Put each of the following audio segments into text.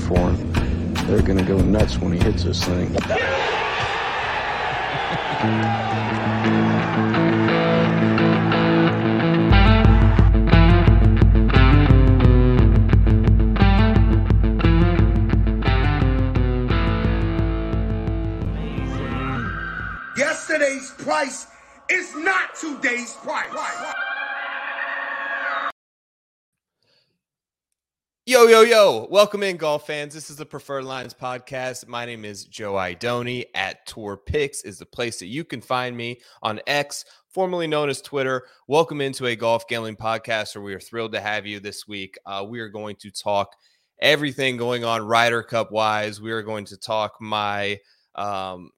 for him. They're going to go nuts when he hits this thing. Yesterday's price is not today's price. Yo, yo, yo. Welcome in, golf fans. This is the Preferred Lines podcast. My name is Joe Idoni. At Tour Picks is the place that you can find me on X, formerly known as Twitter. Welcome into a golf gambling podcast where we are thrilled to have you this week. Uh, we are going to talk everything going on Ryder Cup wise. We are going to talk my um,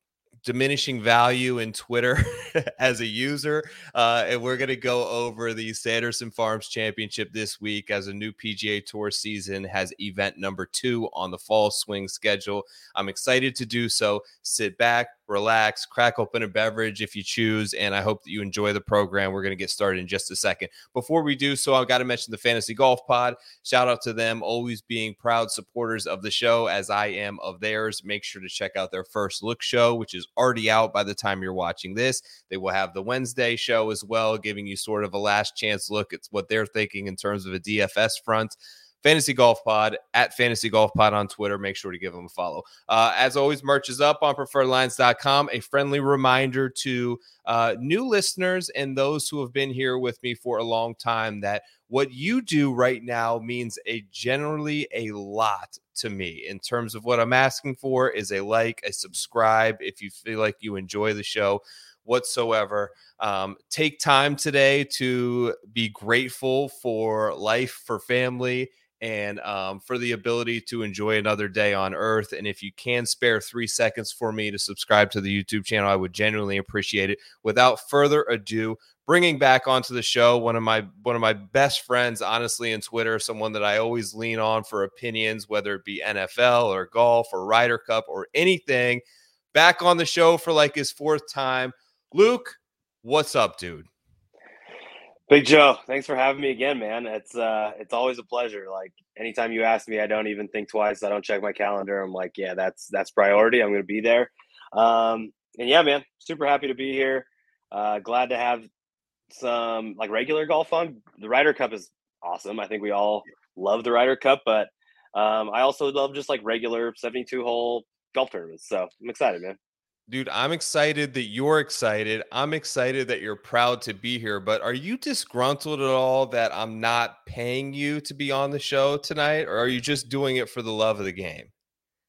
diminishing value in Twitter as a user. Uh, and we're going to go over the Sanderson Farms Championship this week as a new PGA Tour season has event number two on the fall swing schedule. I'm excited to do so. Sit back, relax, crack open a beverage if you choose. And I hope that you enjoy the program. We're going to get started in just a second. Before we do so, I've got to mention the Fantasy Golf Pod. Shout out to them, always being proud supporters of the show, as I am of theirs. Make sure to check out their first look show, which is already out by the time you're watching this. They will have the Wednesday show as well, giving you sort of a last chance look at what they're thinking in terms of a DFS front. Fantasy Golf Pod at Fantasy Golf Pod on Twitter. Make sure to give them a follow. Uh, as always, merch is up on preferredlines.com. A friendly reminder to uh, new listeners and those who have been here with me for a long time that what you do right now means a generally a lot to me in terms of what I'm asking for is a like, a subscribe if you feel like you enjoy the show whatsoever. Um, take time today to be grateful for life, for family, and um, for the ability to enjoy another day on earth. And if you can spare three seconds for me to subscribe to the YouTube channel, I would genuinely appreciate it. Without further ado, bringing back onto the show one of my one of my best friends honestly in twitter someone that i always lean on for opinions whether it be nfl or golf or ryder cup or anything back on the show for like his fourth time luke what's up dude Big Joe, thanks for having me again, man. It's uh it's always a pleasure. Like anytime you ask me, I don't even think twice. I don't check my calendar. I'm like, yeah, that's that's priority. I'm gonna be there. Um and yeah, man, super happy to be here. Uh glad to have some like regular golf on. The Ryder Cup is awesome. I think we all love the Ryder Cup, but um I also love just like regular 72 hole golf tournaments. So I'm excited, man. Dude, I'm excited that you're excited. I'm excited that you're proud to be here. But are you disgruntled at all that I'm not paying you to be on the show tonight? Or are you just doing it for the love of the game?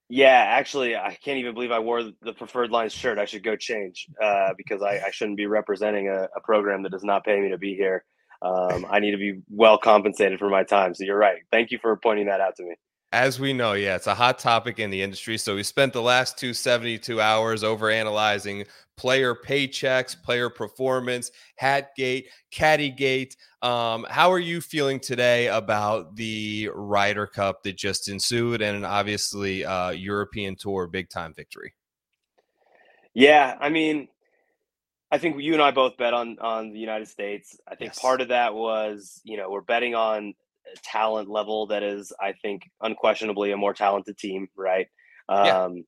Yeah, actually, I can't even believe I wore the preferred lines shirt. I should go change uh, because I, I, shouldn't be representing a, a, program that does not pay me to be here. Um, I need to be well compensated for my time. So you're right. Thank you for pointing that out to me. As we know, yeah, it's a hot topic in the industry. So we spent the last two 72 hours over analyzing player paychecks, player performance, Hat Hatgate, Caddygate. Um, how are you feeling today about the Ryder Cup that just ensued and obviously uh, European Tour big time victory? Yeah, I mean, I think you and I both bet on on the United States. I think yes. part of that was, you know, we're betting on talent level that is, I think, unquestionably a more talented team, right? Yeah. Um,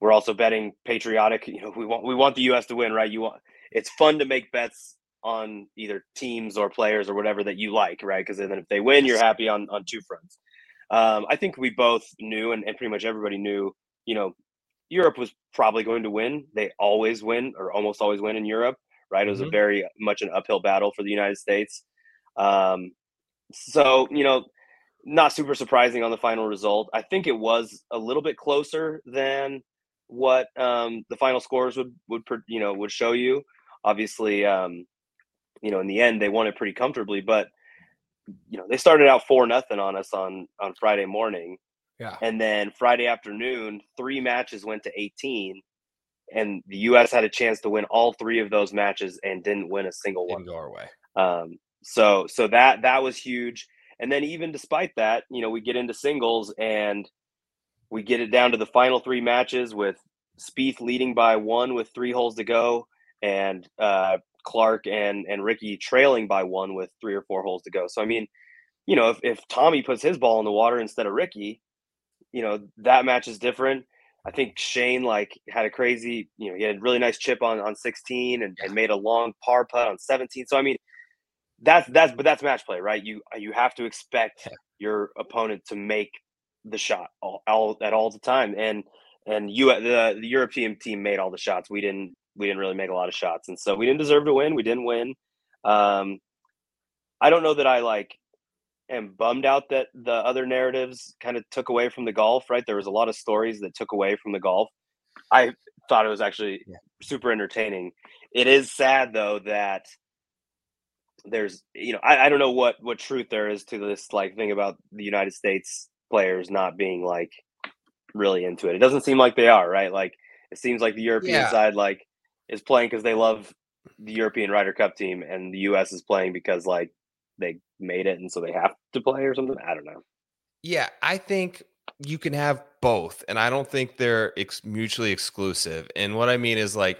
we're also betting patriotic. You know, we want we want the U.S. to win, right? You want it's fun to make bets on either teams or players or whatever that you like, right? Because then if they win, you're happy on on two fronts. Um, I think we both knew, and, and pretty much everybody knew, you know, Europe was probably going to win. They always win, or almost always win in Europe, right? It was mm-hmm. a very much an uphill battle for the United States. Um, so, you know, not super surprising on the final result. I think it was a little bit closer than what um, the final scores would would you know would show you. Obviously, um, you know, in the end, they won it pretty comfortably. But you know, they started out four nothing on us on on Friday morning, yeah, and then Friday afternoon, three matches went to eighteen, and the U.S. had a chance to win all three of those matches and didn't win a single one. Didn't go our way. Um, so so that that was huge. And then even despite that, you know, we get into singles and we get it down to the final three matches with Spieth leading by one with three holes to go, and uh, Clark and and Ricky trailing by one with three or four holes to go. So I mean, you know, if, if Tommy puts his ball in the water instead of Ricky, you know, that match is different. I think Shane like had a crazy, you know, he had a really nice chip on on 16 and, and made a long par putt on 17. So I mean, that's that's but that's match play, right? You you have to expect your opponent to make the shot all, all at all the time, and and you the the European team made all the shots. We didn't we didn't really make a lot of shots, and so we didn't deserve to win. We didn't win. Um, I don't know that I like am bummed out that the other narratives kind of took away from the golf. Right, there was a lot of stories that took away from the golf. I thought it was actually yeah. super entertaining. It is sad though that there's you know I, I don't know what what truth there is to this like thing about the United States players not being like really into it. It doesn't seem like they are, right? Like it seems like the European yeah. side like is playing because they love the European Ryder Cup team, and the U.S. is playing because like they made it and so they have to play or something. I don't know. Yeah, I think you can have both, and I don't think they're ex- mutually exclusive. And what I mean is like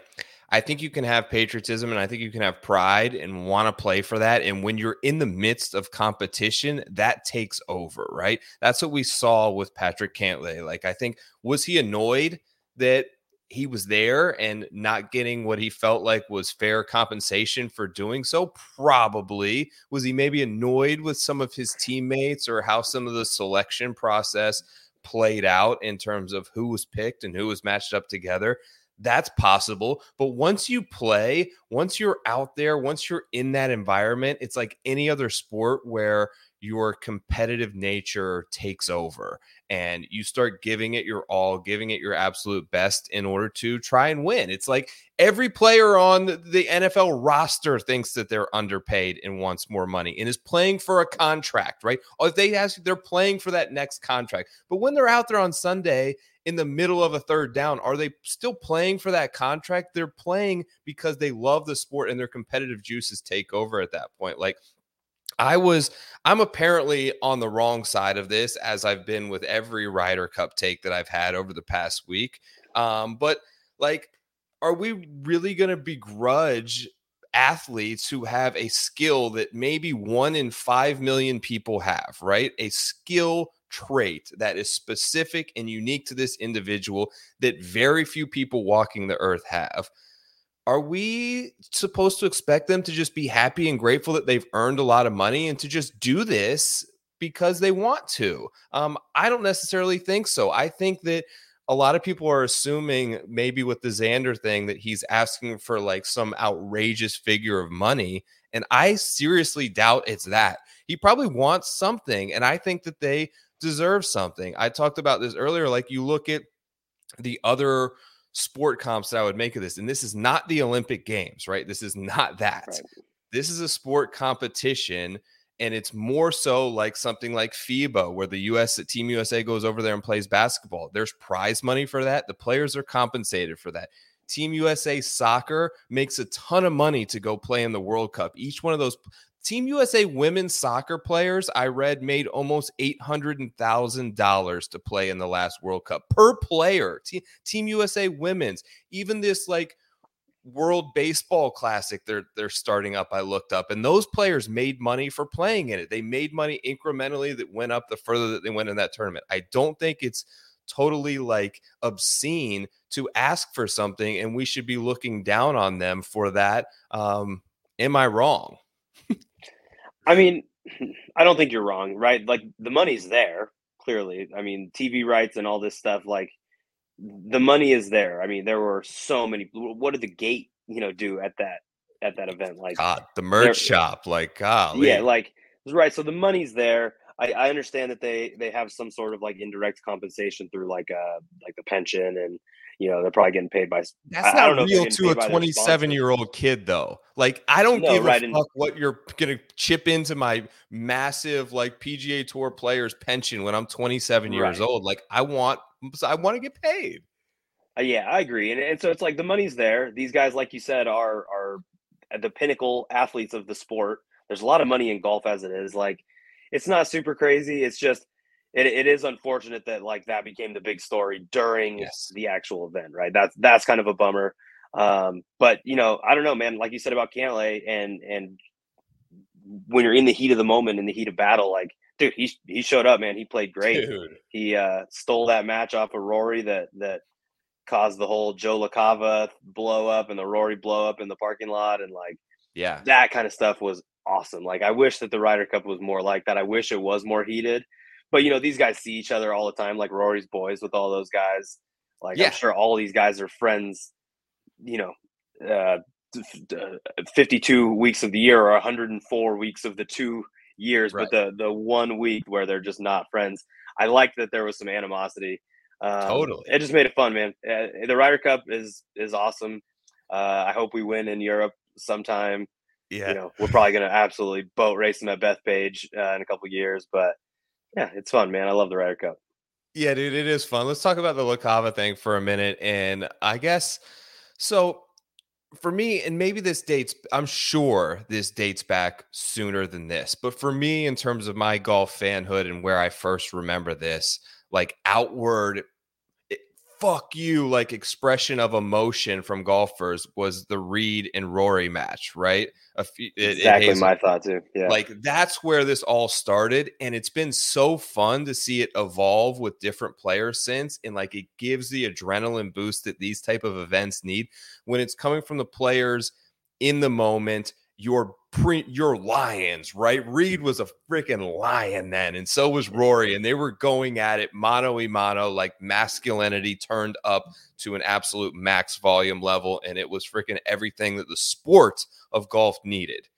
I think you can have patriotism and I think you can have pride and want to play for that. And when you're in the midst of competition, that takes over, right? That's what we saw with Patrick Cantlay. Like, I think, was he annoyed that he was there and not getting what he felt like was fair compensation for doing so? Probably. Was he maybe annoyed with some of his teammates or how some of the selection process played out in terms of who was picked and who was matched up together? That's possible. But once you play, once you're out there, once you're in that environment, it's like any other sport where your competitive nature takes over and you start giving it your all, giving it your absolute best in order to try and win. It's like every player on the NFL roster thinks that they're underpaid and wants more money and is playing for a contract, right? Or if they ask, they're playing for that next contract. But when they're out there on Sunday in the middle of a third down, are they still playing for that contract? They're playing because they love the sport and their competitive juices take over at that point. Like I was, I'm apparently on the wrong side of this, as I've been with every Ryder Cup take that I've had over the past week. Um, but like, are we really going to begrudge athletes who have a skill that maybe one in five million people have, right? A skill trait that is specific and unique to this individual that very few people walking the earth have. Are we supposed to expect them to just be happy and grateful that they've earned a lot of money and to just do this because they want to? Um, I don't necessarily think so. I think that a lot of people are assuming maybe with the Xander thing that he's asking for like some outrageous figure of money. And I seriously doubt it's that. He probably wants something. And I think that they deserve something. I talked about this earlier. Like you look at the other sport comps that I would make of this, and this is not the Olympic Games, right? This is not that. Right. This is a sport competition, and it's more so like something like FIBA, where the US Team USA goes over there and plays basketball. There's prize money for that. The players are compensated for that. Team USA soccer makes a ton of money to go play in the World Cup. Each one of those Team USA women's soccer players, I read, made almost $800,000 to play in the last World Cup per player. Team, Team USA women's, even this like World Baseball Classic they're they're starting up. I looked up, and those players made money for playing in it. They made money incrementally that went up the further that they went in that tournament. I don't think it's totally like obscene to ask for something, and we should be looking down on them for that. Um, am I wrong? I mean, I don't think you're wrong, right? Like the money's there, clearly. I mean, TV rights and all this stuff, like the money is there. I mean, there were so many. What did the gate, you know, do at that at that event? Like God, the merch shop, like God, yeah, like right. So the money's there. I, I understand that they they have some sort of like indirect compensation through like uh like the pension and you know they're probably getting paid by. That's I, not I real to a 27 year old kid though. Like I don't no, give right, a fuck what you're gonna chip into my massive like PGA Tour players pension when I'm 27 right. years old. Like I want I want to get paid. Uh, yeah, I agree, and and so it's like the money's there. These guys, like you said, are are the pinnacle athletes of the sport. There's a lot of money in golf as it is. Like it's not super crazy. It's just it, it is unfortunate that like that became the big story during yes. the actual event, right? That's that's kind of a bummer. Um, but you know, I don't know, man. Like you said about Cantlay, and and when you're in the heat of the moment, in the heat of battle, like dude, he he showed up, man. He played great. Dude. He uh, stole that match off of Rory that that caused the whole Joe LaCava blow up and the Rory blow up in the parking lot, and like Yeah. that kind of stuff was awesome. Like I wish that the Ryder Cup was more like that. I wish it was more heated. But you know, these guys see each other all the time, like Rory's boys with all those guys. Like Yeah. I'm sure all these guys are friends, you know, uh, uh, 52 weeks of the year or 104 weeks of the two years, Right. but the the one week where they're just not friends. I like that there was some animosity. Um, Totally. it just made it fun, man. Uh, the Ryder Cup is is awesome. Uh, I hope we win in Europe sometime Yeah. you know, we're probably gonna absolutely boat race them at Bethpage uh, in a couple years. But yeah, it's fun, man. I love the Ryder Cup. Yeah, dude, it is fun. Let's talk about the Lacava thing for a minute. And I guess so for me, and maybe this dates, I'm sure this dates back sooner than this, but for me, in terms of my golf fanhood and where I first remember this, like outward fuck you like expression of emotion from golfers was the Reed and Rory match, right? A few, it- it exactly Hazel- my thought too. Yeah, like that's where this all started and it's been so fun to see it evolve with different players since and like it gives the adrenaline boost that these type of events need when it's coming from the players in the moment your pre your lions right reed was a freaking lion then and so was rory and they were going at it mano a mano like masculinity turned up to an absolute max volume level and it was freaking everything that the sport of golf needed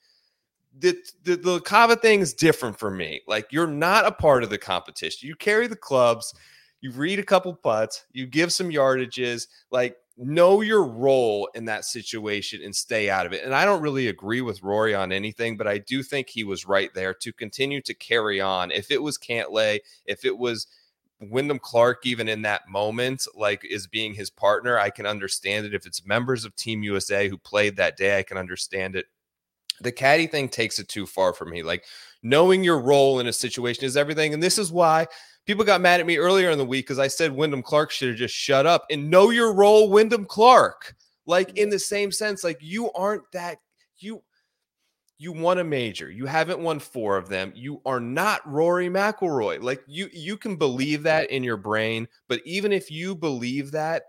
the, the LaCava thing is different for me. Like you're not a part of the competition. You carry the clubs, you read a couple putts, you give some yardages, like know your role in that situation and stay out of it. And I don't really agree with Rory on anything, but I do think he was right there to continue to carry on. If it was Cantlay, if it was Wyndham Clark, even in that moment, like is being his partner, I can understand it. If it's members of Team USA who played that day, I can understand it the caddy thing takes it too far for me. Like knowing your role in a situation is everything. And this is why people got mad at me earlier in the week because I said Wyndham Clark should have just shut up and know your role, Wyndham Clark. Like in the same sense, like you aren't that you you won a major. You haven't won four of them. You are not Rory McIlroy. Like you you can believe that in your brain, but even if you believe that,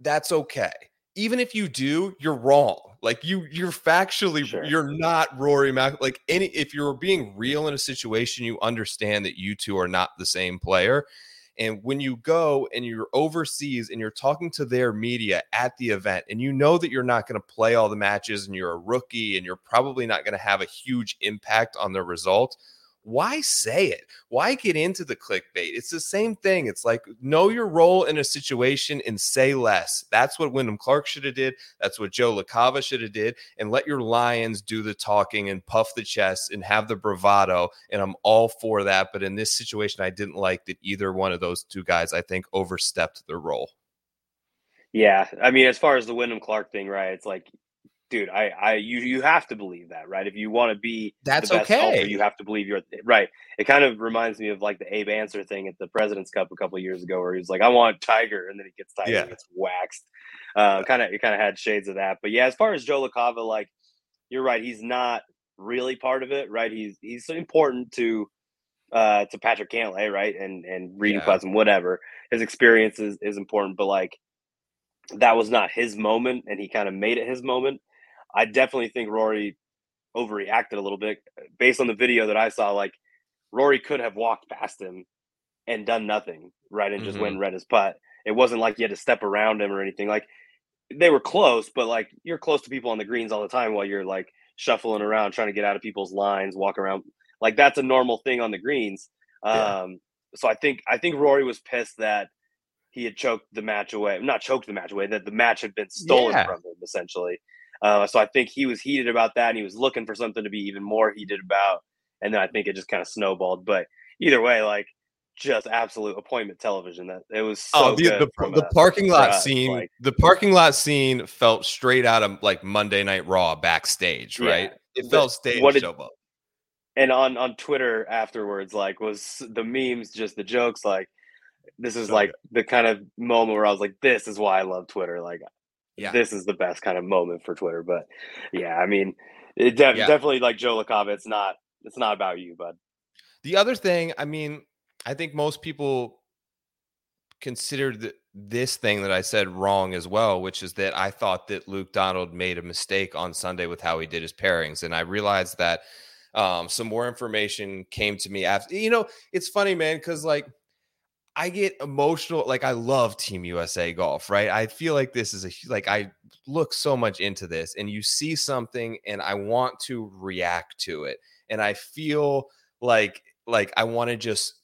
that's okay. Even if you do, you're wrong. Like you, you're factually, Sure. you're not Rory Mac. Like any, if you're being real in a situation, you understand that you two are not the same player. And when you go and you're overseas and you're talking to their media at the event, and you know that you're not going to play all the matches, and you're a rookie, and you're probably not going to have a huge impact on the result, why say it? Why get into the clickbait? It's the same thing. It's like know your role in a situation and say less. That's what Wyndham Clark should have did. That's what Joe LaCava should have did. And let your Lions do the talking and puff the chest and have the bravado. And I'm all for that. But in this situation, I didn't like that either one of those two guys, I think, overstepped their role. yeah. I mean, as far as the Wyndham Clark thing, right? It's like, dude, I, I, you, you have to believe that, right? If you want to be That's the best golfer, okay. you have to believe you're right. It kind of reminds me of like the Abe Ancer thing at the President's Cup a couple of years ago, where he was like, "I want Tiger," and then he gets Tiger Yeah. and gets waxed. Uh, kind of, it kind of had shades of that. But yeah, as far as Joe LaCava, like you're right, he's not really part of it, right? He's he's important to uh to Patrick Cantlay, right? And and reading Yeah. putts and whatever. His experience is, is important, but like that was not his moment, and he kind of made it his moment. I definitely think Rory overreacted a little bit based on the video that I saw. Like Rory could have walked past him and done nothing, right? And just went and read his putt. It wasn't like you had to step around him or anything. Like they were close, but like you're close to people on the greens all the time while you're like shuffling around trying to get out of people's lines, walk around. Like that's a normal thing on the greens. Yeah. Um, so I think I think Rory was pissed that he had choked the match away. Not choked the match away, that the match had been stolen Yeah. from him essentially. Uh, so I think he was heated about that, and he was looking for something to be even more heated about. And then I think it just kind of snowballed. But either way, like just absolute appointment television. That it was so oh, the, good the, the parking lot us, scene, like- the parking lot scene felt straight out of like Monday Night Raw backstage, Yeah. right? It felt stage what and on on Twitter afterwards, like was the memes, just the jokes, like this is So like good. the kind of moment where I was like, this is why I love Twitter. Like Yeah. this is the best kind of moment for Twitter. But yeah, I mean, it de- Yeah. definitely like Joe LaCava, it's not it's not about you, bud. The other thing, I mean, I think most people considered this thing that I said wrong as well, which is that I thought that Luke Donald made a mistake on Sunday with how he did his pairings. And I realized that um, some more information came to me after, you know, it's funny, man, because like I get emotional. Like I love Team USA golf, right? I feel like this is a like I look so much into this, and you see something, and I want to react to it, and I feel like like I want to just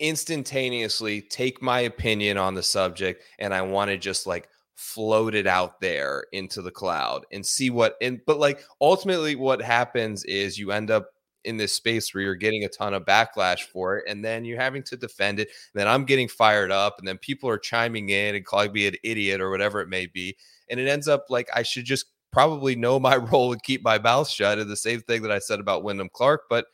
instantaneously take my opinion on the subject, and I want to just like float it out there into the cloud and see what and but like ultimately what happens is you end up in this space where you're getting a ton of backlash for it and then you're having to defend it and then i'm getting fired up and then people are chiming in and calling me an idiot or whatever it may be and it ends up like i should just probably know my role and keep my mouth shut and the same thing that i said about wyndham clark but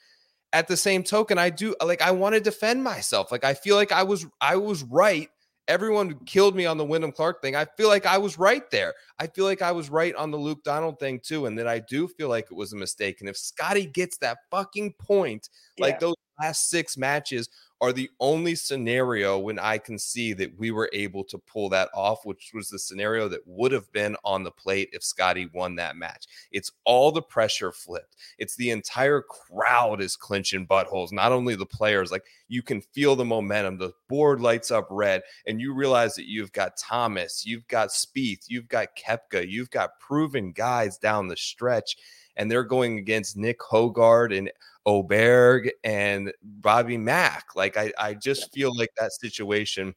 at the same token i do like i want to defend myself like i feel like i was i was right everyone killed me on the Wyndham Clark thing. I feel like I was right there. I feel like I was right on the Luke Donald thing too, and that I do feel like it was a mistake. And if Scotty gets that fucking point, yeah. like those last six matches are the only scenario when I can see that we were able to pull that off, which was the scenario that would have been on the plate if Scotty won that match. It's all the pressure flipped. It's the entire crowd is clinching buttholes, not only the players. Like you can feel the momentum. The board lights up red, and you realize that you've got Thomas, you've got Spieth, you've got Koepka, you've got proven guys down the stretch, and they're going against Nick Hojgaard and Åberg and Bobby Mack. Like I, I just feel like that situation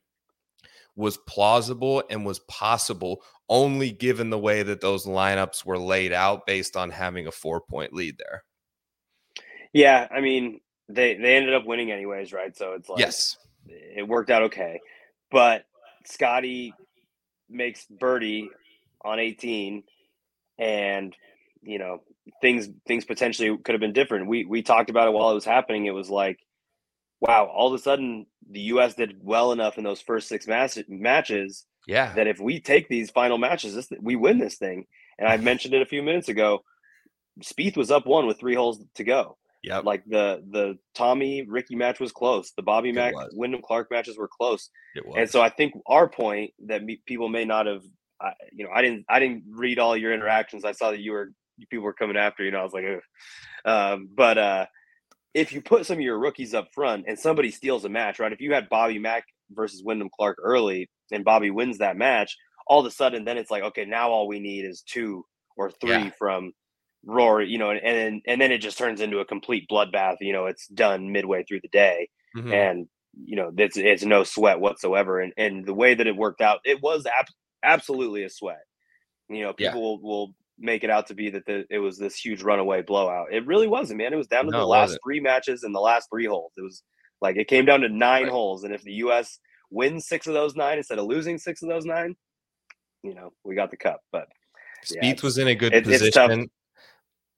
was plausible and was possible only given the way that those lineups were laid out based on having a four point lead there. Yeah, I mean they they ended up winning anyways, right? So it's like yes, it worked out okay. But Scotty makes birdie on 18 and you know things things potentially could have been different. We we talked about it while it was happening. It was like, wow, all of a sudden the U.S. did well enough in those first six match, matches. Yeah, that if we take these final matches, this, we win this thing. And I mentioned it a few minutes ago. Spieth was up one with three holes to go. Yeah, like the the Tommy Ricky match was close. The Bobby Mack Wyndham Clark matches were close. It was. And so I think our point that me, people may not have, I, you know, I didn't I didn't read all your interactions. I saw that you were people were coming after you, and I was like, um, but uh, if you put some of your rookies up front and somebody steals a match, right? If you had Bobby Mack versus Wyndham Clark early and Bobby wins that match, all of a sudden then it's like, okay, now all we need is two or three yeah. from Rory, you know, and, and and then it just turns into a complete bloodbath. You know, it's done midway through the day, mm-hmm. and you know, it's it's no sweat whatsoever. And and the way that it worked out, it was ab- absolutely a sweat. You know, people yeah. will, will make it out to be that the, it was this huge runaway blowout. It really wasn't, man. It was down to no, the last three matches and the last three holes. It was like it came down to nine right. holes, and if the U.S. wins six of those nine instead of losing six of those nine, you know, we got the cup. But Spieth yeah, was in a good it, position.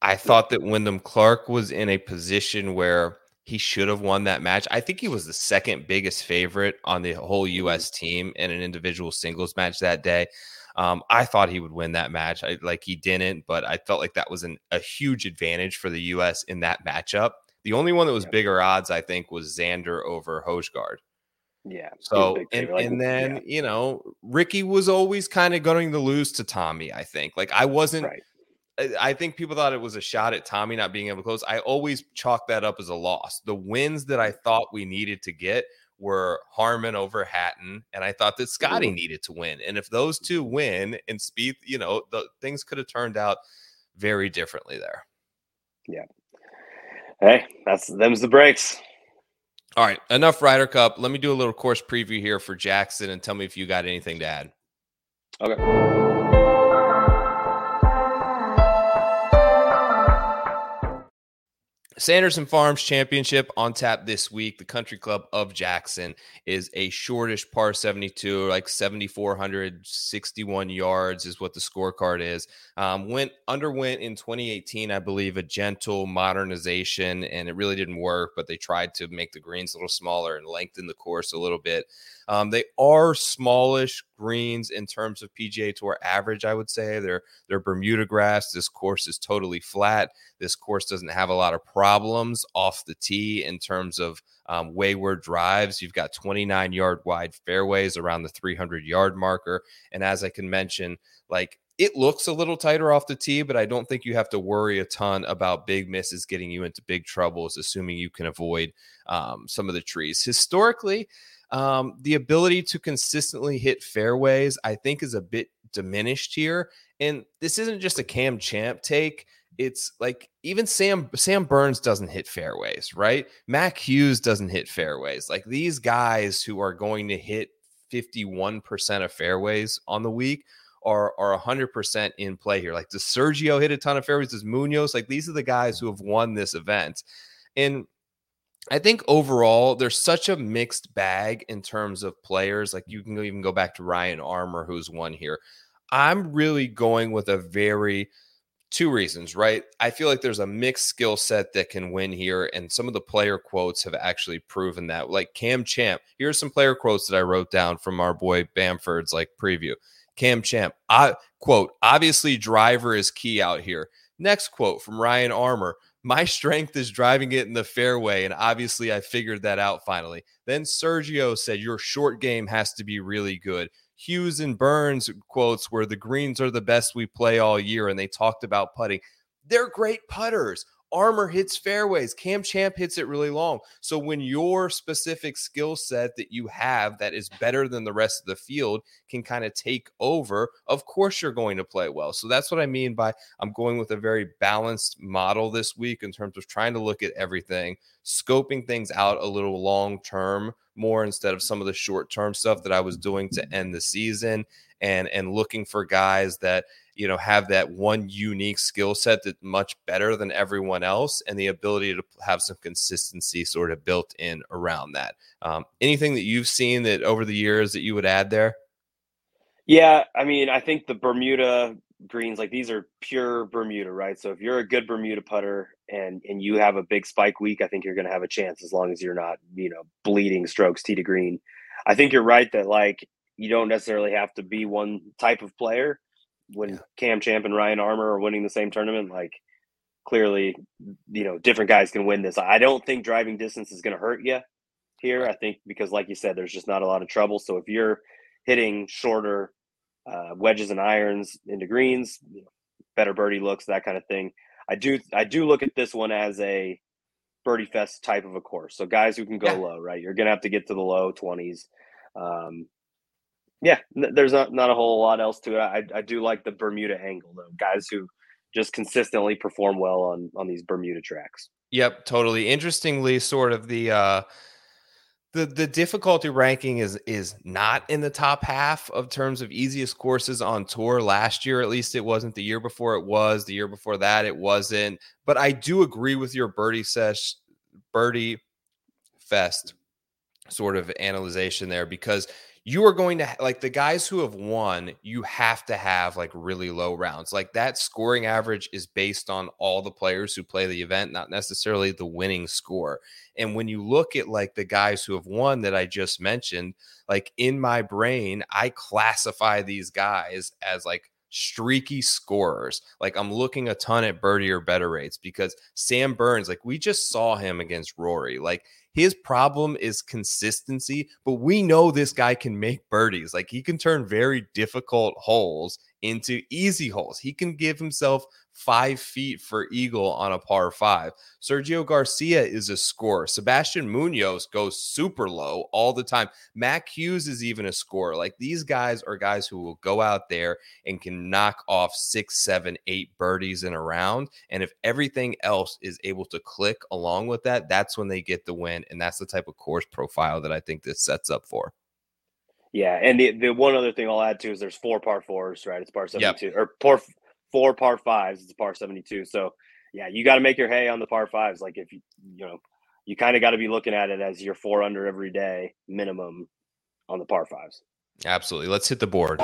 I thought that Wyndham Clark was in a position where he should have won that match. I think he was the second biggest favorite on the whole U.S. Mm-hmm. team in an individual singles match that day. Um, I thought he would win that match. I, like he didn't, but I felt like that was an, a huge advantage for the U.S. in that matchup. The only one that was yeah. bigger odds, I think, was Xander over Hojgaard. Yeah. So and, like, and then yeah. you know Ricky was always kind of going to lose to Tommy. I think like I wasn't. Right. I think people thought it was a shot at Tommy not being able to close. I always chalk that up as a loss. The wins that I thought we needed to get were Harman over Hatton, and I thought that Scotty needed to win. And if those mm. two win and Spieth, you know, the things could have turned out very differently there. Yeah. Hey, that's them's the breaks. All right, enough Ryder Cup. Let me do a little course preview here for Jackson and tell me if you got anything to add. Okay. Sanderson Farms Championship on tap this week. The Country Club of Jackson is a shortish par 72, like 7,461 yards is what the scorecard is. Um, went underwent in 2018, I believe, a gentle modernization, and it really didn't work. But they tried to make the greens a little smaller and lengthen the course a little bit. Um, they are smallish greens in terms of PGA Tour average. I would say they're they're Bermuda grass. This course is totally flat. This course doesn't have a lot of problems off the tee in terms of um, wayward drives. You've got 29 yard wide fairways around the 300 yard marker, and as I can mention, like it looks a little tighter off the tee, but I don't think you have to worry a ton about big misses getting you into big troubles, assuming you can avoid um, some of the trees. Historically, um, the ability to consistently hit fairways, I think, is a bit diminished here. And this isn't just a Cam Champ take. It's like even Sam Sam Burns doesn't hit fairways, right? Mac Hughes doesn't hit fairways. Like these guys who are going to hit 51% of fairways on the week are are 100% in play here. Like does Sergio hit a ton of fairways? Does Munoz? Like these are the guys who have won this event. And I think overall there's such a mixed bag in terms of players. Like you can even go back to Ryan Armour who's won here. I'm really going with a very two reasons, right? I feel like there's a mixed skill set that can win here, and some of the player quotes have actually proven that. Like Cam Champ, here's some player quotes that I wrote down from our boy Bamford's like preview. Cam Champ. I quote, obviously driver is key out here. Next quote from Ryan Armour. My strength is driving it in the fairway, and obviously I figured that out finally. Then Sergio said, Your short game has to be really good. Hughes and Burns quotes where the greens are the best we play all year, and they talked about putting. They're great putters. Armour hits fairways. Cam Champ hits it really long. So when your specific skill set that you have that is better than the rest of the field can kind of take over, of course you're going to play well. So that's what I mean by I'm going with a very balanced model this week in terms of trying to look at everything, scoping things out a little long term more instead of some of the short term stuff that I was doing to end the season and and looking for guys that you know have that one unique skill set that's much better than everyone else and the ability to have some consistency sort of built in around that. Um, anything that you've seen that over the years that you would add there? Yeah i mean i think the bermuda greens like these are pure bermuda right? So if you're a good bermuda putter and and you have a big spike week i think you're going to have a chance as long as you're not you know bleeding strokes tee to green. I think you're right that like you don't necessarily have to be one type of player when yeah. Cam Champ and Ryan Armour are winning the same tournament, like clearly, you know, different guys can win this. I don't think driving distance is going to hurt you here. I think because, like you said, there's just not a lot of trouble. So if you're hitting shorter uh, wedges and irons into greens, you know, better birdie looks, that kind of thing. I do I do look at this one as a birdie fest type of a course. So guys who can go yeah. low, right? You're gonna have to get to the low twenties. Um, yeah, there's not not a whole lot else to it. I I do like the Bermuda angle though. Guys who just consistently perform well on on these Bermuda tracks. Yep, totally. Interestingly, sort of the uh the the difficulty ranking is is not in the top half of terms of easiest courses on tour last year at least it wasn't the year before it was the year before that it wasn't but i do agree with your birdie sesh birdie fest sort of analyzation there because you are going to like the guys who have won, you have to have like really low rounds. Like that scoring average is based on all the players who play the event, not necessarily the winning score. And when you look at like the guys who have won that I just mentioned, like in my brain, I classify these guys as like streaky scorers. Like I'm looking a ton at birdie or better rates because Sam Burns, like we just saw him against Rory. Like his problem is consistency, but we know this guy can make birdies. Like he can turn very difficult holes into easy holes. He can give himself five feet for eagle on a par five. Sergio Garcia is a scorer. Sebastian Munoz goes super low all the time. Mac Hughes is even a scorer. Like these guys are guys who will go out there and can knock off six, seven, eight birdies in a round. And if everything else is able to click along with that, that's when they get the win. And that's the type of course profile that I think this sets up for. Yeah, and the, the one other thing I'll add to is there's four par fours, right? It's par seventy two yep. or par four par fives. It's par seventy two. So yeah, you got to make your hay on the par fives. Like if you you know you kind of got to be looking at it as your four under every day minimum on the par fives. Absolutely. Let's hit the board.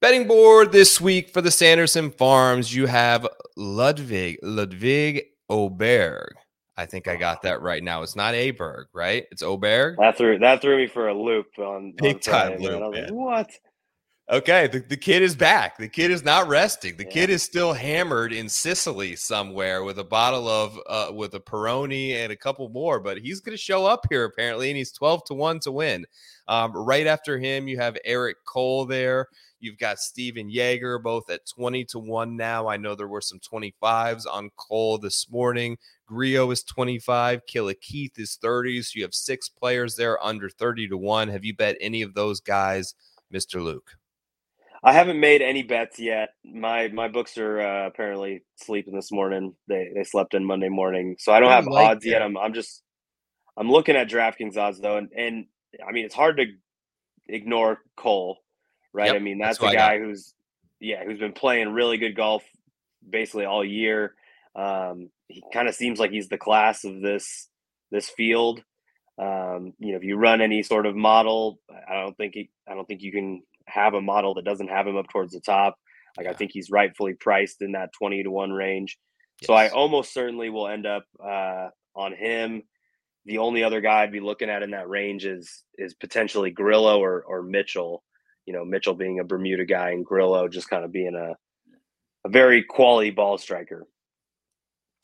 Betting board this week for the Sanderson Farms. You have Ludwig Ludwig Åberg. I think I got that right now. It's not Aberg, right? It's Oberg. That threw that threw me for a loop on big time loop. Like, what? Okay, the, the kid is back. The kid is not resting. The Yeah. kid is still hammered in Sicily somewhere with a bottle of uh, with a Peroni and a couple more, but he's going to show up here apparently, and he's twelve to one to win. Um, right after him, you have Eric Cole there. You've got Stephan Jaeger, both at 20 to 1 now. I know there were some 25s on Cole this morning. Grillo is 25. Killa Keith is 30. So you have six players there under 30 to 1. Have you bet any of those guys, Mr. Luke? I haven't made any bets yet. My my books are uh, apparently sleeping this morning. They they slept in Monday morning, so I don't do have like odds yet. I'm I'm just I'm looking at DraftKings odds though, and and I mean it's hard to ignore Cole, right? Yep, I mean that's that's, a guy who's yeah who's been playing really good golf basically all year. Um, he kind of seems like he's the class of this this field. Um, you know, if you run any sort of model, I don't think he, I don't think you can have a model that doesn't have him up towards the top. Like I think he's rightfully priced in that twenty to one range. So I almost certainly will end up uh, on him. The only other guy I'd be looking at in that range is is potentially Grillo or or Mitchell. You know, Mitchell being a Bermuda guy and Grillo just kind of being a a very quality ball striker.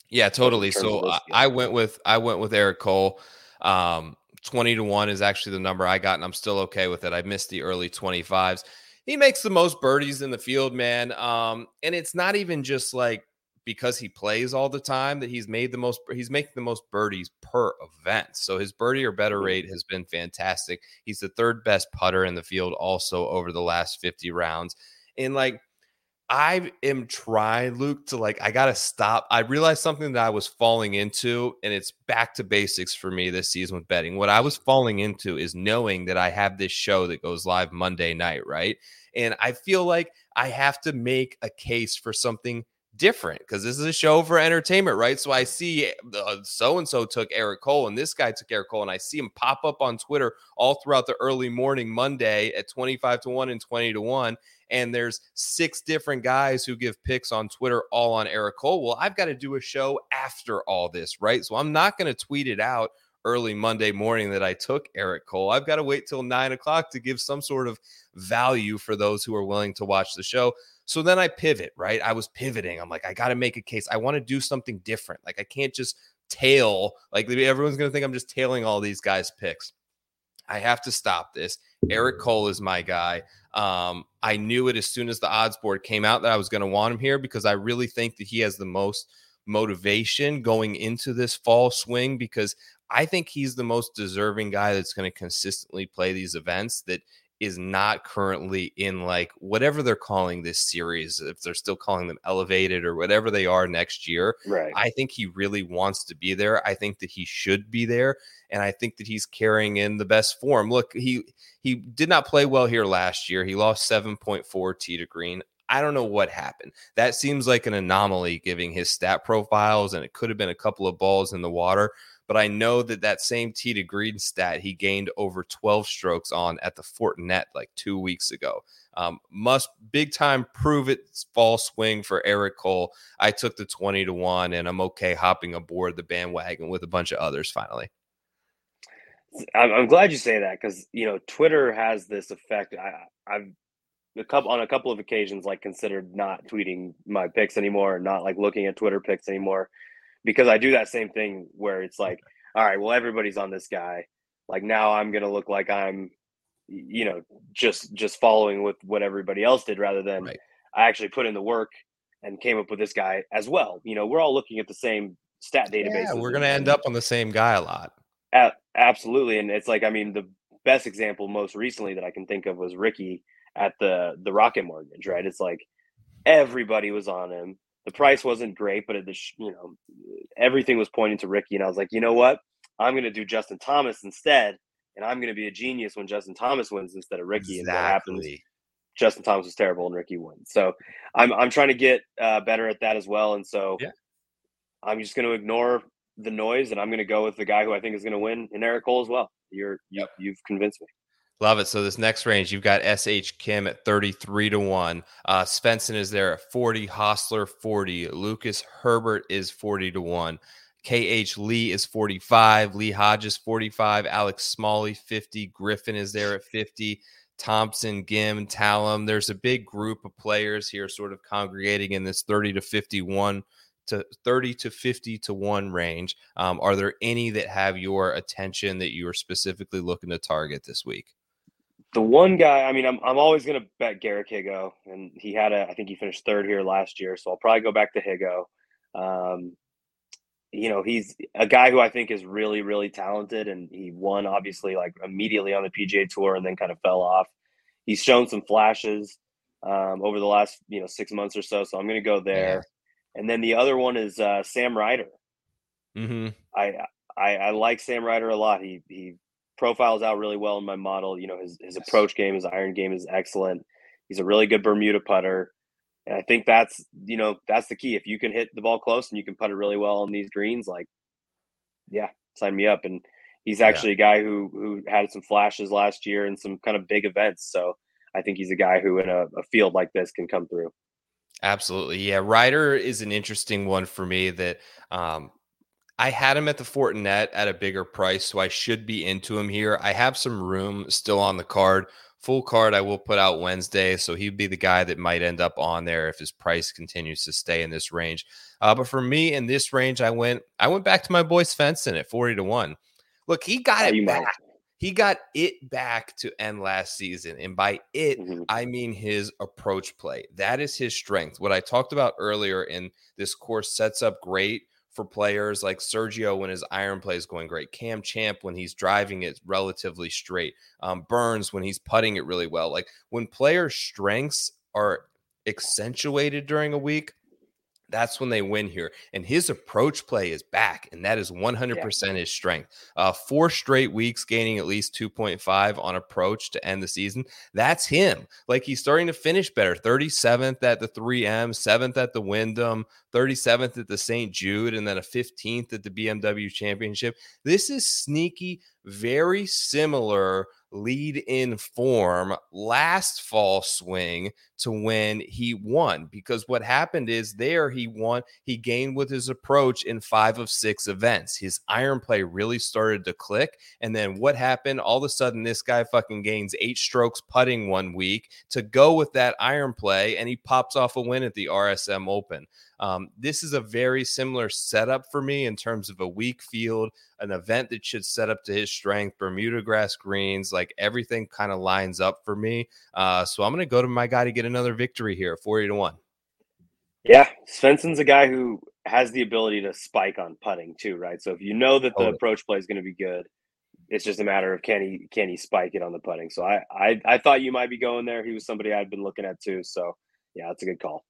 Yeah, totally. So I. I went with I went with Eric Cole. Um, 20 to 1 is actually the number I got, and I'm still okay with it. I missed the early 25s. He makes the most birdies in the field, man. Um, and it's not even just like because he plays all the time that he's made the most he's making the most birdies per event. So his birdie or better Mhm. rate has been fantastic. He's the third best putter in the field also over the last 50 rounds. And like I am trying, Luke, to like, I got to stop. I realized something that I was falling into, and it's back to basics for me this season with betting. What I was falling into is knowing that I have this show that goes live Monday night, right? And I feel like I have to make a case for something different because this is a show for entertainment, right? So I see so and so took Eric Cole and this guy took Eric Cole, and I see him pop up on Twitter all throughout the early morning Monday at 25 to 1 and 20 to 1 and there's six different guys who give picks on Twitter all on Eric Cole. Well, I've got to do a show after all this, right? So I'm not going to tweet it out early Monday morning that I took Eric Cole. I've got to wait till nine o'clock to give some sort of value for those who are willing to watch the show. So then I pivot, right? I was pivoting. I'm like, I got to make a case. I want to do something different. Like, I can't just tail, like, everyone's going to think I'm just tailing all these guys' picks. I have to stop this. Eric Cole is my guy. Um, I knew it as soon as the odds board came out that I was going to want him here because I really think that he has the most motivation going into this fall swing because I think he's the most deserving guy that's going to consistently play these events that is not currently in like whatever they're calling this series, if they're still calling them elevated or whatever they are next year. Right. I think he really wants to be there. I think that he should be there, and I think that he's carrying in the best form. Look, he he did not play well here last year. He lost seven point four tee to green. I don't know what happened. That seems like an anomaly, giving his stat profiles, and it could have been a couple of balls in the water. But I know that that same tee to green stat he gained over 12 strokes on at the Fortinet like two weeks ago. Um, must big time prove it fall swing for Eric Cole. I took the 20 to 1 and I'm okay hopping aboard the bandwagon with a bunch of others finally. I'm, I'm glad you say that because you know Twitter has this effect. I, I've a couple on a couple of occasions like considered not tweeting my picks anymore, not like looking at Twitter picks anymore, because I do that same thing where it's like, all right, well everybody's on this guy. Like now I'm gonna look like I'm, you know, just just following with what everybody else did rather than Right. I actually put in the work and came up with this guy as well. You know, we're all looking at the same stat database. Yeah, we're going to end up on the same guy a lot. A- absolutely, and it's like I mean the best example most recently that I can think of was Ricky at the the Rocket Mortgage. Right, it's like everybody was on him. The price wasn't great, but it, you know everything was pointing to Ricky, and I was like, you know what, I'm going to do Justin Thomas instead, and I'm going to be a genius when Justin Thomas wins instead of Ricky. And what happens? Exactly. Justin Thomas was terrible, and Ricky wins. So I'm I'm trying to get uh, better at that as well, and so Yeah. I'm just going to ignore the noise, and I'm going to go with the guy who I think is going to win, in Eric Cole as well. You're you, you've convinced me. Love it. So this next range, you've got SH Kim at 33 to 1. Uh Svensson is there at 40, Hossler 40, Lucas Herbert is 40 to 1. KH Lee is 45. Lee Hodges 45. Alex Smalley 50. Griffin is there at 50. Thompson, Gim, Talon. There's a big group of players here sort of congregating in this 30 to 51 to 30 to 50 to 1 range. Um, are there any that have your attention that you are specifically looking to target this week? The one guy, I mean, I'm, I'm always going to bet Garrick Higo, and he had a, I think he finished third here last year, so I'll probably go back to Higo. Um, you know, he's a guy who I think is really, really talented, and he won obviously like immediately on the PGA Tour, and then kind of fell off. He's shown some flashes um, over the last you know six months or so, so I'm going to go there. Yeah. And then the other one is uh, Sam Ryder. Mm-hmm. I, I I like Sam Ryder a lot. He he profiles out really well in my model. You know, his his approach game, his iron game is excellent. He's a really good Bermuda putter. And I think that's you know that's the key. If you can hit the ball close and you can put it really well on these greens, like yeah, sign me up. And he's actually yeah. a guy who who had some flashes last year and some kind of big events. So I think he's a guy who in a, a field like this can come through. Absolutely, yeah. Ryder is an interesting one for me. That um, I had him at the Fortinet at a bigger price, so I should be into him here. I have some room still on the card full card I will put out Wednesday, so he'd be the guy that might end up on there if his price continues to stay in this range. Uh, but for me in this range, I went I went back to my boy Svensson at forty to one. Look, he got it back. He got it back to end last season, and by it mm-hmm. I mean his approach play. That is his strength. What I talked about earlier in this course sets up great for players like Sergio when his iron play is going great, Cam Champ when he's driving it relatively straight, um, Burns when he's putting it really well. Like when players' strengths are accentuated during a week, that's when they win here. And his approach play is back, and that is 100% yeah. his strength. Uh, four straight weeks gaining at least 2.5 on approach to end the season. That's him. Like he's starting to finish better. 37th at the 3M, 7th at the Wyndham, 37th at the St. Jude, and then a 15th at the BMW Championship. This is sneaky, very similar lead in form last fall swing to when he won because what happened is there he won he gained with his approach in 5 of 6 events. His iron play really started to click and then what happened? All of a sudden this guy fucking gains 8 strokes putting one week to go with that iron play and he pops off a win at the RSM Open um, this is a very similar setup for me in terms of a weak field, an event that should set up to his strength, Bermuda grass greens, like everything kind of lines up for me. Uh, so I'm going to go to my guy to get another victory here, 40 to 1. Yeah, Svensson's a guy who has the ability to spike on putting too, right? So if you know that the approach play is going to be good, it's just a matter of can he can he spike it on the putting. So I I, I thought you might be going there. He was somebody I'd been looking at too. So yeah, that's a good call.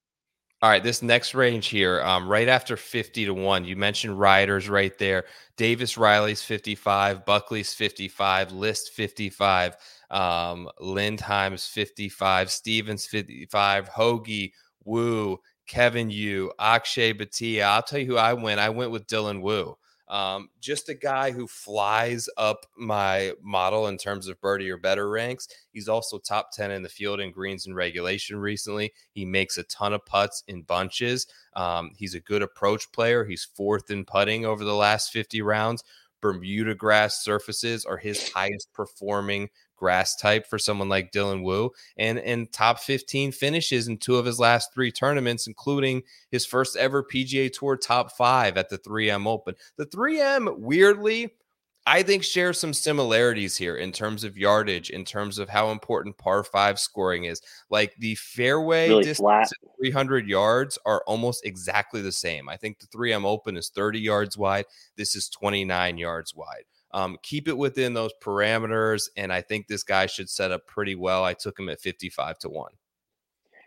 All right, this next range here, um, right after 50 to 1, you mentioned Ryder's right there. Davis Riley's 55, Buckley's 55, List 55, um, Lindheim's 55, Stevens 55, Hoge, Wu, Kevin Yu, Akshay Bhatia. I'll tell you who I went. I went with Dylan Wu. Um, just a guy who flies up my model in terms of birdie or better ranks. He's also top 10 in the field in greens and regulation recently. He makes a ton of putts in bunches. Um, he's a good approach player. He's fourth in putting over the last 50 rounds. Bermuda grass surfaces are his highest performing grass type for someone like Dylan Wu and and top 15 finishes in two of his last three tournaments including his first ever PGA Tour top 5 at the 3M Open. The 3M weirdly I think shares some similarities here in terms of yardage, in terms of how important par five scoring is. Like the fairway really distance 300 yards are almost exactly the same. I think the 3M Open is 30 yards wide. This is 29 yards wide. Um, keep it within those parameters, and I think this guy should set up pretty well. I took him at fifty-five to one.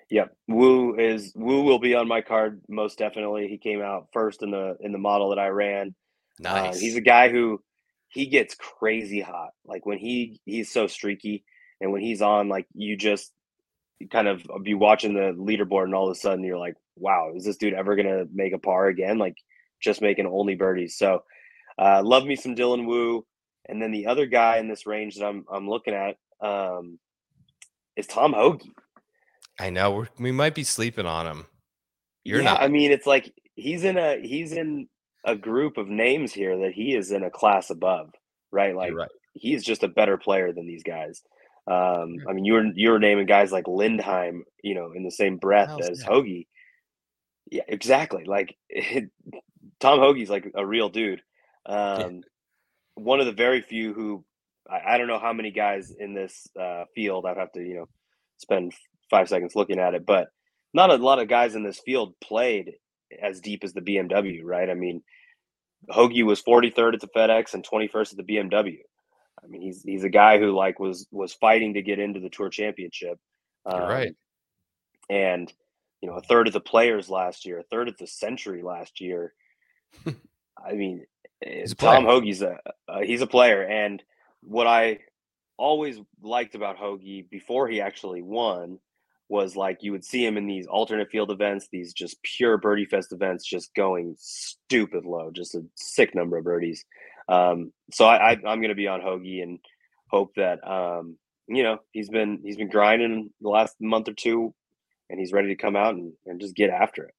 Yep, Wu is Wu will be on my card most definitely. He came out first in the in the model that I ran. Nice. Uh, he's a guy who he gets crazy hot. Like when he he's so streaky, and when he's on, like you just kind of be watching the leaderboard, and all of a sudden you're like, "Wow, is this dude ever gonna make a par again?" Like just making only birdies. So uh, love me some Dylan Wu, and then the other guy in this range that I'm I'm looking at um, is Tom Hoge. I know we're, we might be sleeping on him. You're yeah, not. I mean, it's like he's in a he's in a group of names here that he is in a class above, right? Like right. he's just a better player than these guys. Um, I mean, you were you were naming guys like Lindheim, you know, in the same breath as that? Hoge. Yeah, exactly. Like it, Tom Hoge's like a real dude. Um, yeah. One of the very few who I, I, don't know how many guys in this uh, field. I'd have to you know spend five seconds looking at it, but not a lot of guys in this field played as deep as the BMW, right? I mean, Hoge was 43rd at the FedEx and 21st at the BMW. I mean, he's he's a guy who like was was fighting to get into the Tour Championship. Um, right. And you know, a third of the players last year, a third of the Sentry last year. I mean, Tom Hoge's a, a he's a player, and what I always liked about Hoge before he actually won was like you would see him in these alternate field events, these just pure birdie fest events, just going stupid low, just a sick number of birdies. Um, so I, I am going to be on Hoge and hope that um, you know he's been he's been grinding the last month or two, and he's ready to come out and, and just get after it.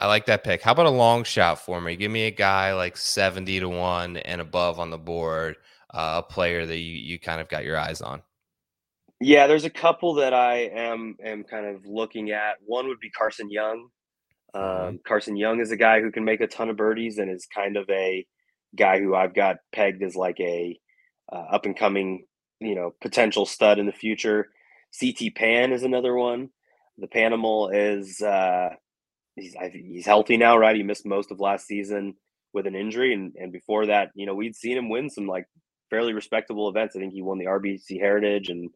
I like that pick. How about a long shot for me? Give me a guy like 70 to 1 and above on the board, uh, a player that you, you kind of got your eyes on. Yeah, there's a couple that I am am kind of looking at. One would be Carson Young. Mm-hmm. Um, Carson Young is a guy who can make a ton of birdies and is kind of a guy who I've got pegged as like a uh, up and coming, you know, potential stud in the future. CT Pan is another one. The Panimal is uh, he's he's healthy now, right? He missed most of last season with an injury, and and before that, you know, we'd seen him win some like fairly respectable events. I think he won the RBC Heritage, and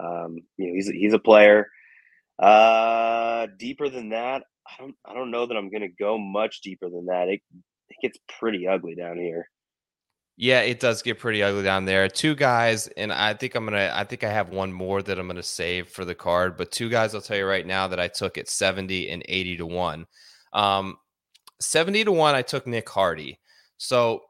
um, you know, he's he's a player. Uh, deeper than that, I don't I don't know that I'm going to go much deeper than that. It it gets pretty ugly down here. Yeah, it does get pretty ugly down there. Two guys, and I think I'm gonna. I think I have one more that I'm gonna save for the card. But two guys, I'll tell you right now that I took at 70 and 80 to one. Um, 70 to one, I took Nick Hardy. So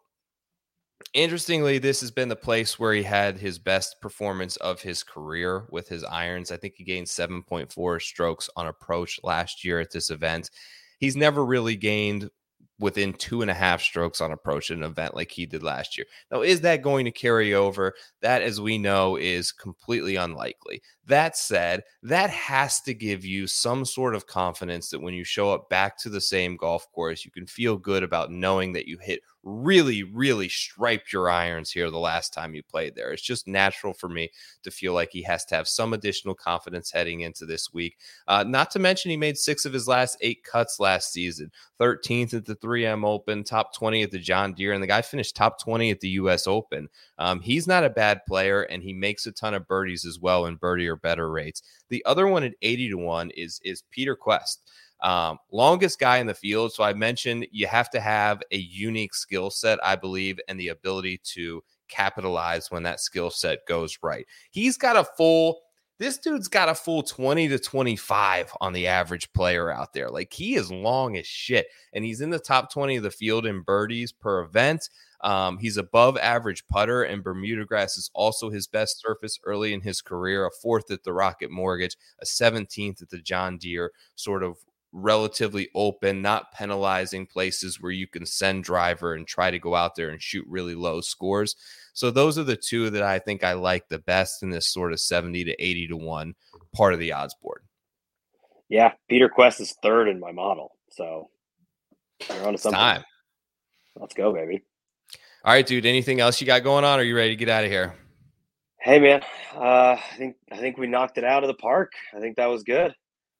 interestingly, this has been the place where he had his best performance of his career with his irons. I think he gained 7.4 strokes on approach last year at this event. He's never really gained within two and a half strokes on approach at an event like he did last year. Now, is that going to carry over? That, as we know, is completely unlikely. That said, that has to give you some sort of confidence that when you show up back to the same golf course, you can feel good about knowing that you hit really, really striped your irons here the last time you played there. It's just natural for me to feel like he has to have some additional confidence heading into this week. Uh, not to mention, he made six of his last eight cuts last season 13th at the 3M Open, top 20 at the John Deere, and the guy finished top 20 at the U.S. Open. Um, he's not a bad player, and he makes a ton of birdies as well in birdie or better rates. The other one at 80 to 1 is, is Peter Kuest. Um, longest guy in the field. So I mentioned you have to have a unique skill set, I believe, and the ability to capitalize when that skill set goes right. He's got a full this dude's got a full 20 to 25 on the average player out there. Like he is long as shit. And he's in the top 20 of the field in birdies per event. Um, he's above average putter, and Bermuda grass is also his best surface early in his career. A fourth at the Rocket Mortgage, a 17th at the John Deere, sort of relatively open, not penalizing places where you can send driver and try to go out there and shoot really low scores. So those are the two that I think I like the best in this sort of 70 to 80 to 1 part of the odds board. Yeah, Peter Kuest is third in my model. So you're on to something. Time. Let's go, baby. All right, dude. Anything else you got going on? Or are you ready to get out of here? Hey, man. Uh, I think I think we knocked it out of the park. I think that was good.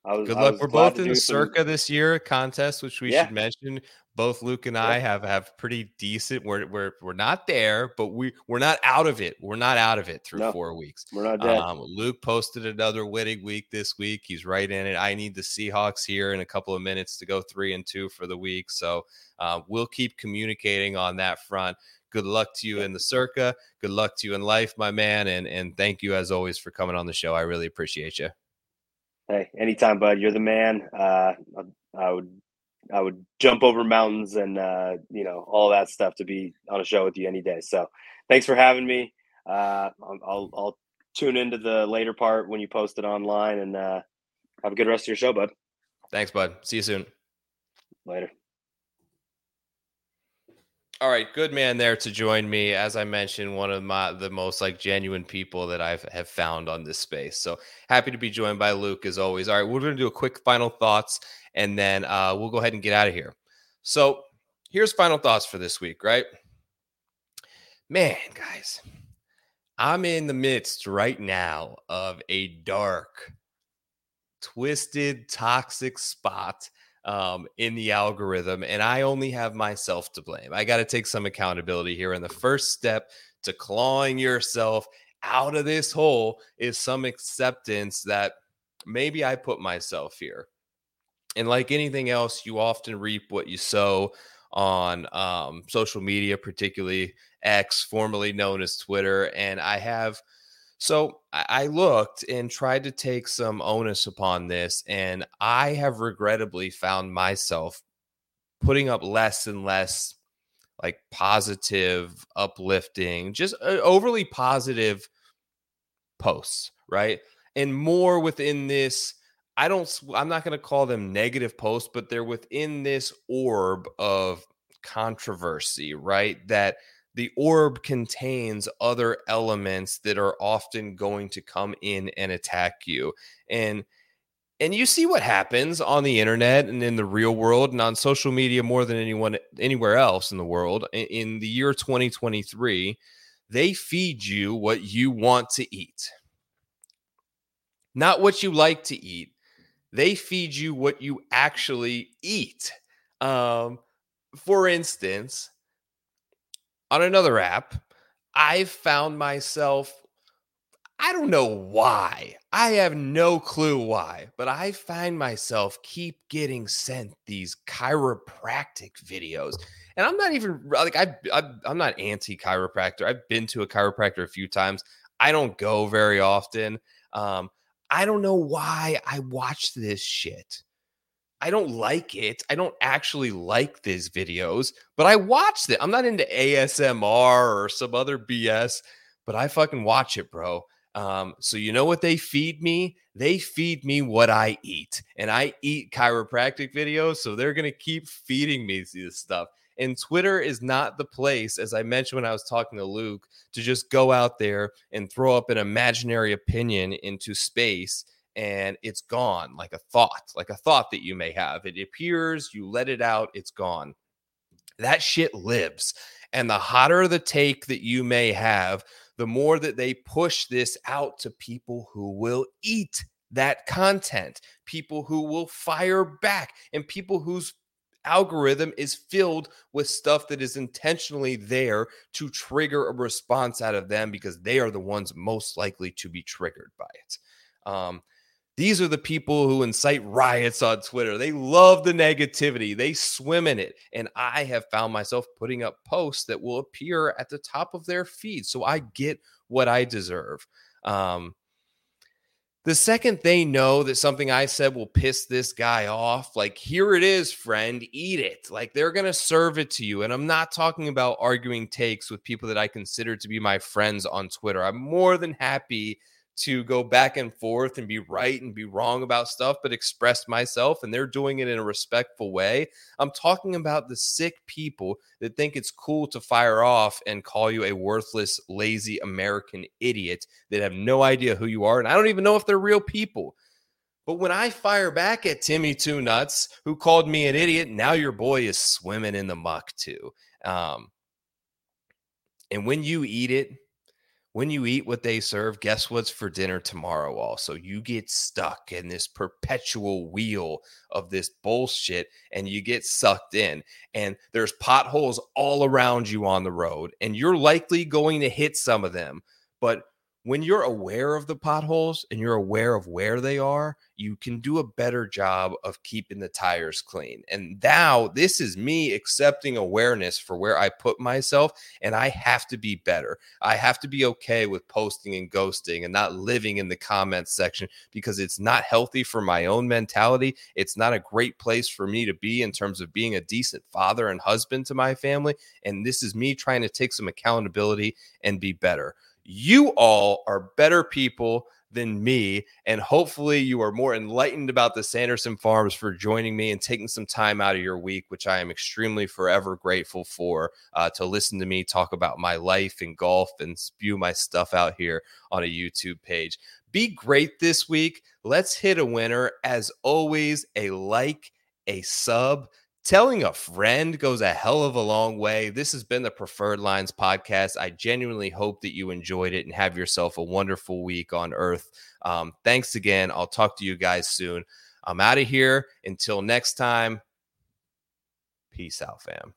Was, Good luck. We're both in the Circa some... this year contest, which we yeah. should mention. Both Luke and I have have pretty decent. We're we're we're not there, but we we're not out of it. We're not out of it through no, four weeks. We're not dead. Um, Luke posted another winning week this week. He's right in it. I need the Seahawks here in a couple of minutes to go three and two for the week. So uh, we'll keep communicating on that front. Good luck to you in the Circa. Good luck to you in life, my man. And and thank you as always for coming on the show. I really appreciate you. Hey, anytime, bud. You're the man. Uh, I, would, I would jump over mountains and uh, you know all that stuff to be on a show with you any day. So, thanks for having me. Uh, I'll, I'll tune into the later part when you post it online, and uh, have a good rest of your show, bud. Thanks, bud. See you soon. Later. All right, good man there to join me. As I mentioned, one of my the most like genuine people that I've have found on this space. So happy to be joined by Luke as always. All right, we're to do a quick final thoughts, and then uh, we'll go ahead and get out of here. So here's final thoughts for this week. Right, man, guys, I'm in the midst right now of a dark, twisted, toxic spot um, in the algorithm, and I only have myself to blame. I got to take some accountability here. And the first step to clawing yourself out of this hole is some acceptance that maybe I put myself here. And like anything else, you often reap what you sow on um, social media, particularly X, formerly known as Twitter. And I have so I looked and tried to take some onus upon this, and I have regrettably found myself putting up less and less like positive, uplifting, just uh, overly positive posts, right? And more within this, I don't, I'm not going to call them negative posts, but they're within this orb of controversy, right? That the orb contains other elements that are often going to come in and attack you. And and you see what happens on the internet and in the real world and on social media more than anyone anywhere else in the world. In the year 2023 they feed you what you want to eat. Not what you like to eat. They feed you what you actually eat. Um, for instance on another app, I've found myself, I don't know why. I have no clue why, but I find myself keep getting sent these chiropractic videos. And I'm not even like I, I I'm not anti chiropractor. I've been to a chiropractor a few times. I don't go very often. Um, I don't know why I watch this shit. I don't like it. I don't actually like these videos, but I watched it. I'm not into ASMR or some other BS, but I fucking watch it, bro. Um, so you know what they feed me? They feed me what I eat, and I eat chiropractic videos, so they're gonna keep feeding me this stuff. And Twitter is not the place, as I mentioned when I was talking to Luke, to just go out there and throw up an imaginary opinion into space and it's gone like a thought, like a thought that you may have. It appears, you let it out, it's gone. That shit lives. And the hotter the take that you may have, the more that they push this out to people who will eat that content, people who will fire back, and people whose algorithm is filled with stuff that is intentionally there to trigger a response out of them because they are the ones most likely to be triggered by it. Um, these are the people who incite riots on Twitter. They love the negativity, they swim in it. And I have found myself putting up posts that will appear at the top of their feed. So I get what I deserve. Um, the second they know that something I said will piss this guy off, like, here it is, friend, eat it. Like, they're going to serve it to you. And I'm not talking about arguing takes with people that I consider to be my friends on Twitter. I'm more than happy to go back and forth and be right and be wrong about stuff, but express myself. And they're doing it in a respectful way. I'm talking about the sick people that think it's cool to fire off and call you a worthless, lazy American idiot that have no idea who you are. And I don't even know if they're real people. But when I fire back at Timmy Two Nuts, who called me an idiot, now your boy is swimming in the muck too. Um, and when you eat it, when you eat what they serve, guess what's for dinner tomorrow? Also, you get stuck in this perpetual wheel of this bullshit and you get sucked in. And there's potholes all around you on the road, and you're likely going to hit some of them. But when you're aware of the potholes and you're aware of where they are, you can do a better job of keeping the tires clean. And now this is me accepting awareness for where I put myself, and I have to be better. I have to be okay with posting and ghosting and not living in the comments section because it's not healthy for my own mentality. It's not a great place for me to be in terms of being a decent father and husband to my family. And this is me trying to take some accountability and be better. You all are better people than me. And hopefully, you are more enlightened about the Sanderson Farms for joining me and taking some time out of your week, which I am extremely forever grateful for uh, to listen to me talk about my life and golf and spew my stuff out here on a YouTube page. Be great this week. Let's hit a winner. As always, a like, a sub telling a friend goes a hell of a long way. This has been the Preferred Lines podcast. I genuinely hope that you enjoyed it and have yourself a wonderful week on Earth. Um, thanks again. I'll talk to you guys soon. I'm out of here. Until next time, peace out, fam.